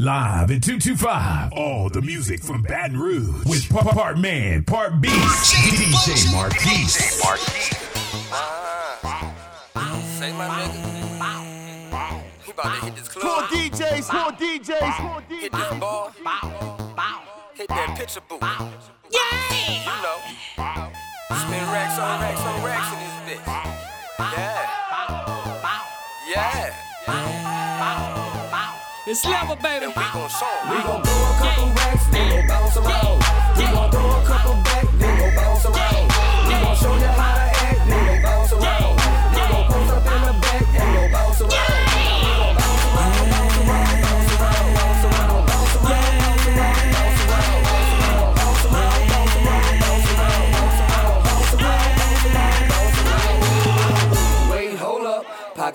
Live in 225. All the music from Baton Rouge. With part, part man, part beast. DJ Marquise. Say my nigga. He about to hit this Poor club. DJs, Core DJs, poor Hit this ball. Hit that picture booth. Yeah. You know. Spin racks on racks on racks in this bitch. Yeah. Yeah. It's level, baby. And we gon' show. We gon' throw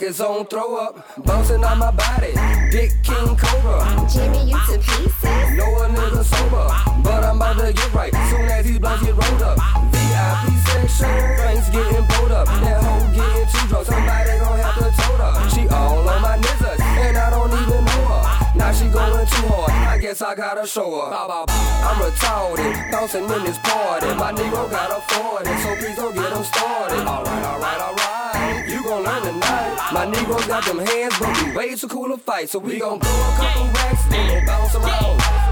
pockets on throw up, bouncing on my body, Big King Cobra. Jimi, you to pieces. I gotta show her. Bow, bow, bow. I'm retarded, bouncing in this party. My nigga got afford it, so please don't get him started. Alright, alright, alright. You gon' learn tonight. My Negroes got them hands, but we way too cool to fight. So we gon' throw a couple racks, go bounce around.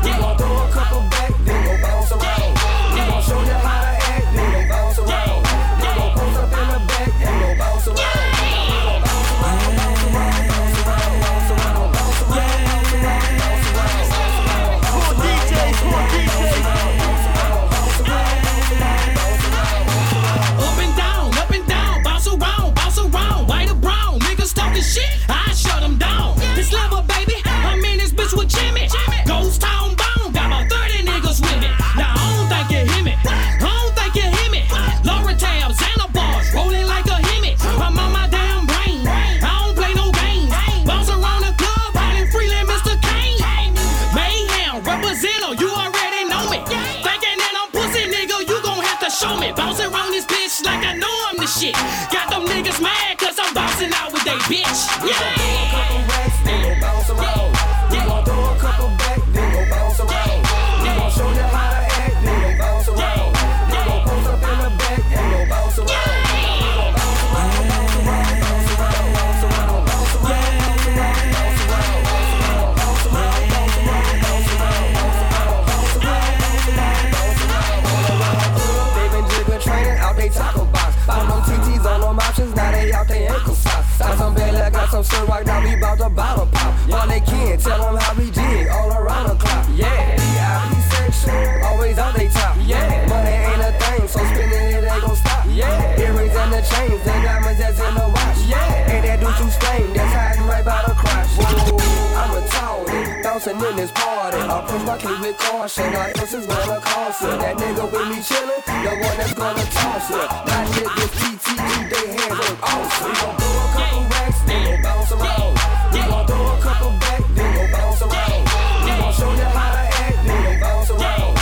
Bouncing in this party. Approach my clique with caution, our else is gonna cost it. That nigga with me chillin', the one that's gonna toss ya. My niggas TT, keep they hands on awesome. We gon' throw a couple racks, then go bounce around. We gon' throw a couple back, then go bounce around. We gon' show you how to act, then go bounce around.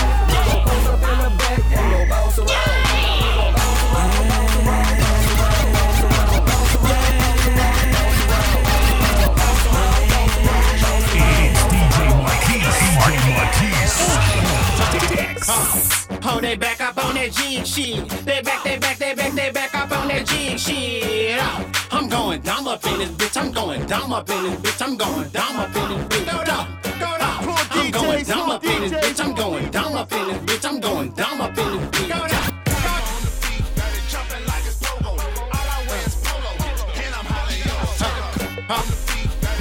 Shit. They back, they back, they back, they back up on that jig shit. Oh, I'm going dumb up in this bitch. I'm going dumb up in this bitch. I'm going dumb up in this bitch. Go down, go down. Poor I'm going dumb up in this bitch. I'm going dumb up in this bitch. I'm going dumb up in this bitch. Go down.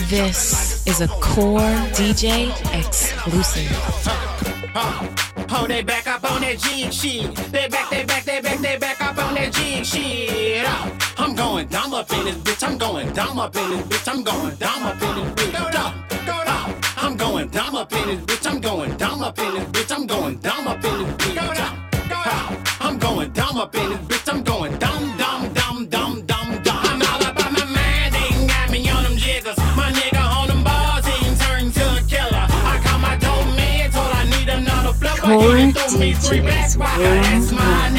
This is a core DJ exclusive. Oh, they back up on that jig shit. They back, they back, they back, they back up on that jig shit. Oh, I'm going dumb up in this bitch. I'm going dumb up in this bitch. I'm going dumb up in this bitch. Go down, go down. Oh, I'm going dumb up in this bitch. I'm going dumb up in this bitch. I'm going dumb up in this bitch. Go down. Core DJs Worldwide.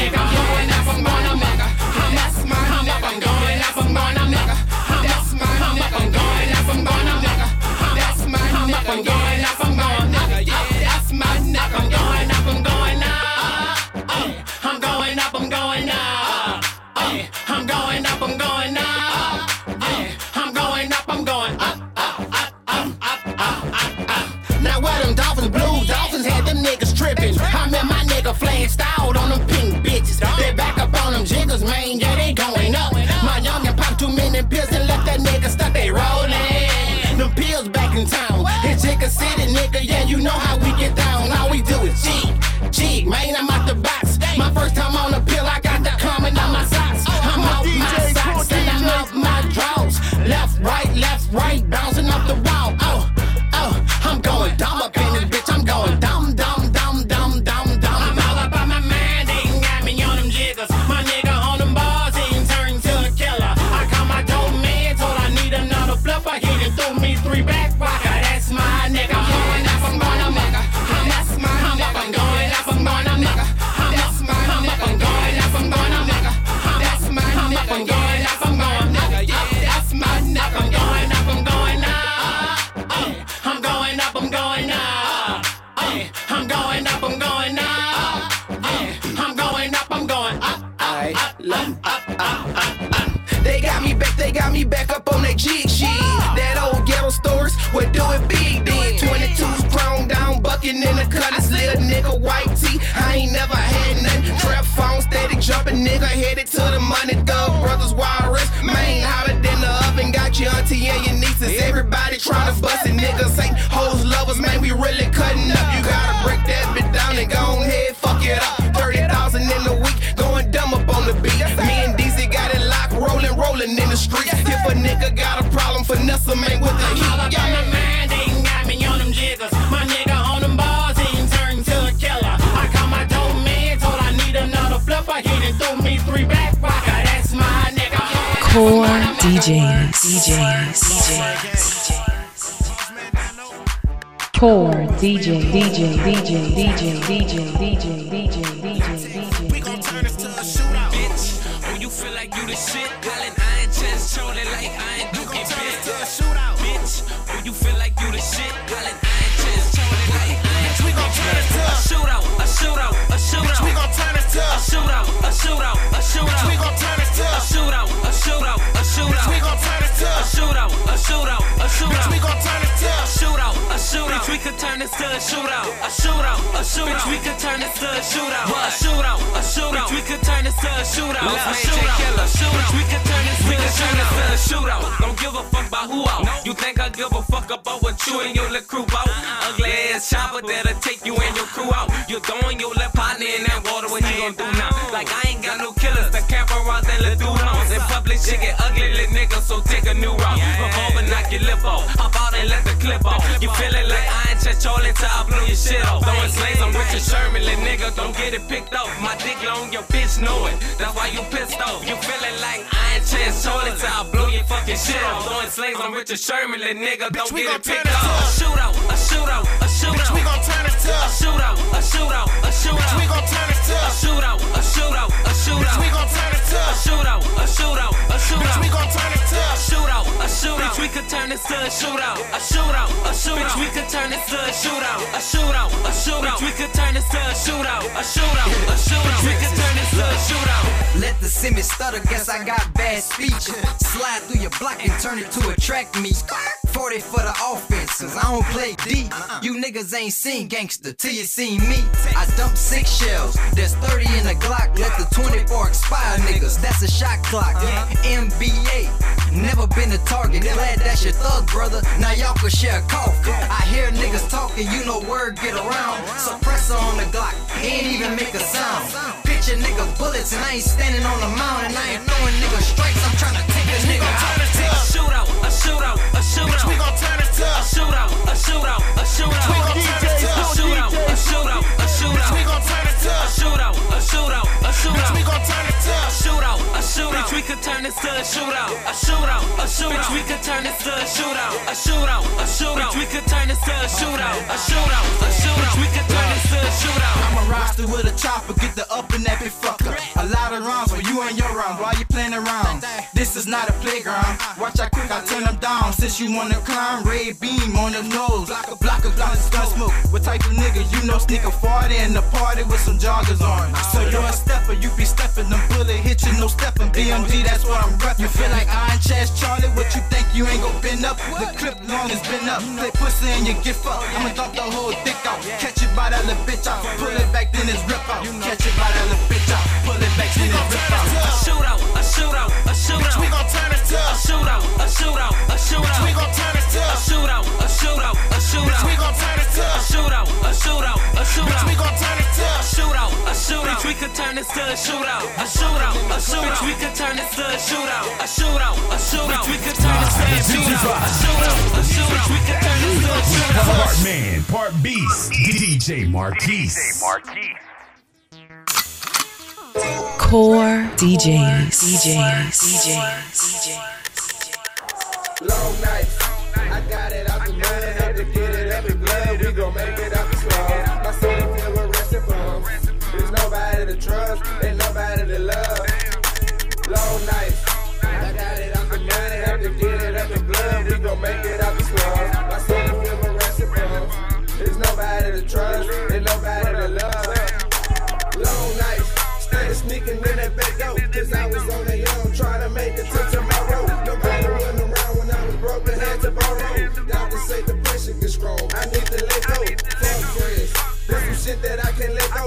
My first time nigga headed to the money. Thug brothers, wrist, man hotter than the oven. Got your auntie and your nieces, everybody trying to bust it. Niggas ain't hoes lovers, man. We really cutting up. You gotta break that bit down and go ahead, fuck it up. 30,000 in a week, going dumb up on the beat. Me and DZ got it locked, rolling, rolling in the street. If a nigga got a problem, finesse him, man, with the heat. Core DJs. DJs. DJs. Core DJ. DJ. DJ. DJ. DJ. DJ. DJ. DJ. We gon' turn this to a shootout. Bitch, when you feel like you the shit, Colin Iron Chest, trolling like I ain't Duke it, bitch. Bitch, when you feel like you the shit, Colin Iron Chest, trolling like I ain't We gon' turn this to a shootout, a shootout, a shootout. We gon' turn this to a shootout, a shootout, a shootout. We gon' turn this a shootout, a shootout. Bitch, We gon' turn this to a shootout, a shootout. Bitch, we could turn this to a shootout, a shootout, a shootout. Bitch, we could turn this to a shootout, a shootout, a shootout. Bitch, we could turn this to a shootout, a shootout, a shootout. Bitch, we could turn this to a shootout, a shootout. Don't give a fuck about who out. You think I give a fuck about what you and your little crew out? Uh-uh. Ugly ass chopper that'll take you and your crew out. You're throwing your left partner in that water. What he gon' do now? Like I ain't got no killers. The cameras and do rounds. In public shit get ugly, clip off. You feeling like I ain't trolling till I blow your shit off. Throwing slaves on Richard Sherman, little nigga. Don't get it picked off. My dick long, your bitch know it. That's why you pissed off. You feeling like I ain't trolling till I blow your fucking shit off. Throwing slaves on Richard Sherman, little nigga. Don't get it picked off. A shootout, a shootout, a shootout. We gon' turn this to a shootout, a shootout, a shootout. We gon' turn this to a shootout, a shootout, a shootout. We gon' turn this to a shootout, a shootout, a shootout. We gon' turn a shootout, shootout. We could turn this to a shootout, a shootout, a shootout. We could turn this to a shootout, a shootout, a shootout. We could turn this to a shootout, a shootout, a shootout. We could turn this to a shootout. Let the semi stutter, guess I got bad speech. Slide through your block and turn it to a track meet. 40 for the offense, cause I don't play deep. You niggas ain't seen gangster till you seen me. I dump six shells, there's 30 in the Glock. Let the 24 expire, niggas, that's a shot clock. NBA, never been a target. Glad that's your thug, brother. Now y'all can share a coffee. I hear niggas talking, you know word get around. Suppressor on the Glock, ain't even make a sound. Picture nigga bullets and I ain't standing on the mound and I ain't throwing nigga strikes. I'm trying to take a nigga out. A shootout, a shootout, a shootout. We gon' turn this to a shootout, a shootout, a shootout. We gon' turn this to a shootout, a shootout, a shootout. We gon' turn this to a shootout, a shootout, a shootout. We gon' turn this to a shootout, a shootout. We could turn this to a shootout, a shootout, a shootout. We could turn this to a shootout, a shootout, a shootout. We could turn this to a shootout, a shootout, a shootout. We could turn this to a shootout. I'm a roster with a chopper, get the up and that big fucker. A lot of rounds for you and your round. Why you playing around? This is not a playground. Watch how quick I turn them down. Since you wanna climb, red beam on the nose. Block a block of guns, gun smoke. What type of nigga you know sneak a 40 in the party with some joggers on? So you're a stepper, you be stepping. Them bullet hit you, no stepping. BMG, that's what I'm repping. You feel like Iron Chest Charlie? What you think you ain't gon' bend up? The clip long has been up. Play pussy and you get fucked. I'ma dump the whole dick out. Catch you by that little bitch out. Pull it back, then it's rip out. Catch it by that little bitch out. Pull it back, then it's rip out. A shootout, a shootout, a shootout. We gon' turn this to A shootout, a shootout, a shootout. We gon' turn this to A shootout, a shootout, a shootout. We gon' turn this to A shootout, a shootout, a shootout. We gon' turn this to a shootout, a shootout. Bitch, we could turn this to a shootout. A shootout, a shootout. Bitch, we could turn this to a shootout. A shootout, a shootout. We could turn this to a shootout. A shootout, a shootout. We could turn this to a shootout. Part man, part beast. DJ Marquise. Core DJs. DJs. DJs. Long nights. I got it out the mud, had to get it up in blood. We gon' make it out the slum. My soul filled with resting bums. There's nobody to trust, ain't nobody to love. Long nights.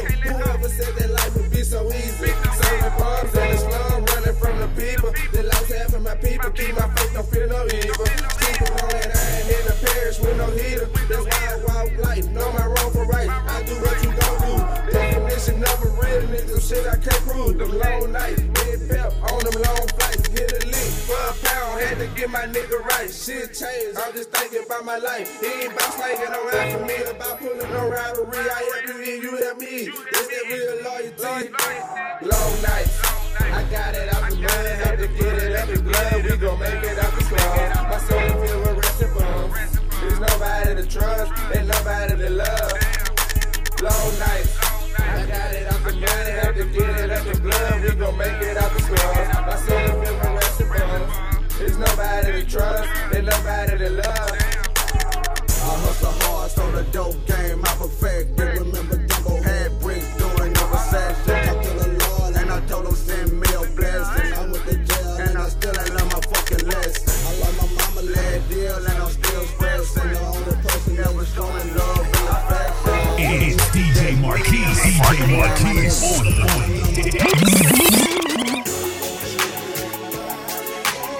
I. Whoever said that life would be so easy. Serving bums in the slum, running from the people. The lost half of my people. Keep my faith, don't feel no evil. Sleeping on that iron in the parish with no heater. That's why I walk life. Know my wrong for right. I do what you don't do. Definition of a real nigga. Shit I can't prove. Them long nights. Big pep on them long get my nigga right. Shit changed. I'm just thinking about my life. He ain't about slanging around for me. About pulling no rivalry. I help you and you help me. That's that real loyalty. Long nights. I got it out the mud. Had to get it up in blood. We gon' make it out the slum.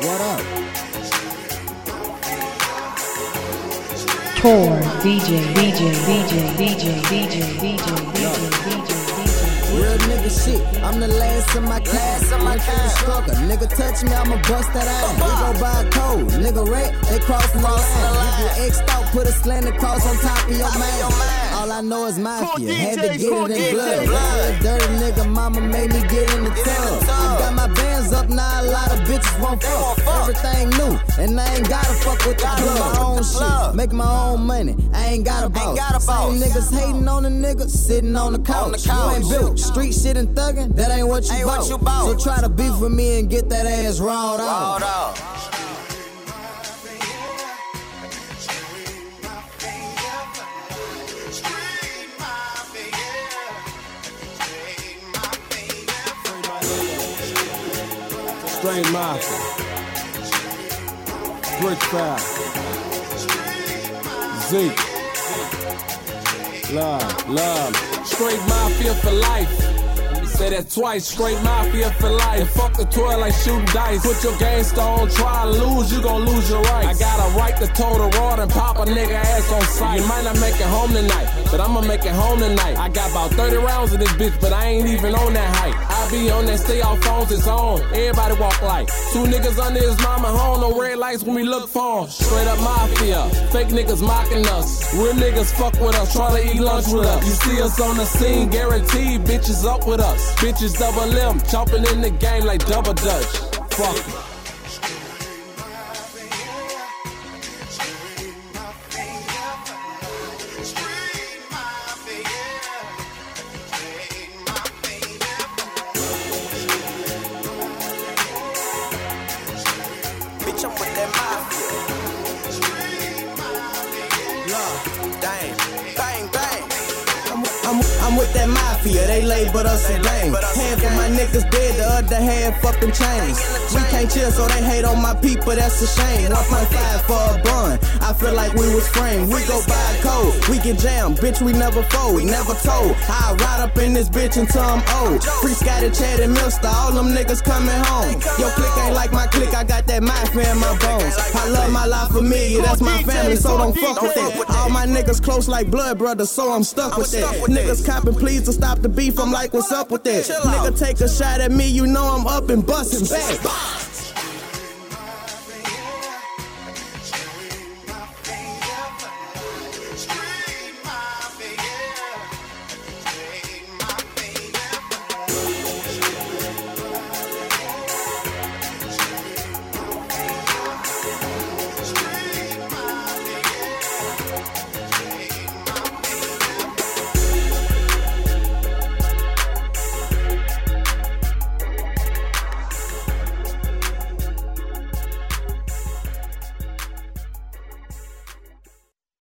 What up? Core DJ DJ DJ DJ DJ DJ. Nigga shit, I'm the last of my class. Of my kind. Struggle. Nigga touch me, I'ma bust that ass. We go by a code, nigga rat, they crossing the line. If you X out, put a slant across on top of your mind. All I know is mafia, had to get it in blood. Blood. Dirty nigga, mama made me get in the tub. I got my bands up now, a lot of bitches won't fuck. Everything new, and I ain't gotta fuck with the plug. my own shit, make my own money. I ain't got a boss. Same niggas hating on the niggas sitting on the couch. You ain't built street shit and thuggin', that ain't what you bought. So try to beef with me and get that ass rawed out. Straight Mafia. Brick Foul. Zeke. Love, love. Straight Mafia for life. Say that twice. Straight Mafia for life. And fuck the toy like shooting dice. Put your gangster on to lose, you gon' lose your rights. I got a right to toe the rod and pop a nigga ass on sight. You might not make it home tonight, but I'ma make it home tonight. I got about 30 rounds in this bitch, but I ain't even on that height. I be on that stay off phones, it's on. Everybody walk like two niggas under his mama home. No red lights when we look for 'em. Straight up mafia. Fake niggas mocking us. Real niggas fuck with us, try to eat lunch with us. You see us on the scene, guaranteed bitches up with us. Bitches double M, chopping in the game like double dutch. Fuck That mafia, they labeled us a gang. Half of my niggas dead, the other half fucking chains. We can't chill, so they hate on my people, that's a shame. 1.5 for a bun, I feel like we was framed. We go buy a code, we get jammed, bitch, we never fold, We never told. I ride up in this bitch until I'm old. Free Scotty, Chad, and Milster, all them niggas coming home. Your click ain't like my click, I got that mafia in my bones. I love my life familiar, that's my family, so don't fuck with that. All my niggas close like blood brothers, so I'm stuck with that. Niggas copping please to stop stop the beef. I'm like, what's up with that? Nigga, take a shot at me. You know I'm up and busting back.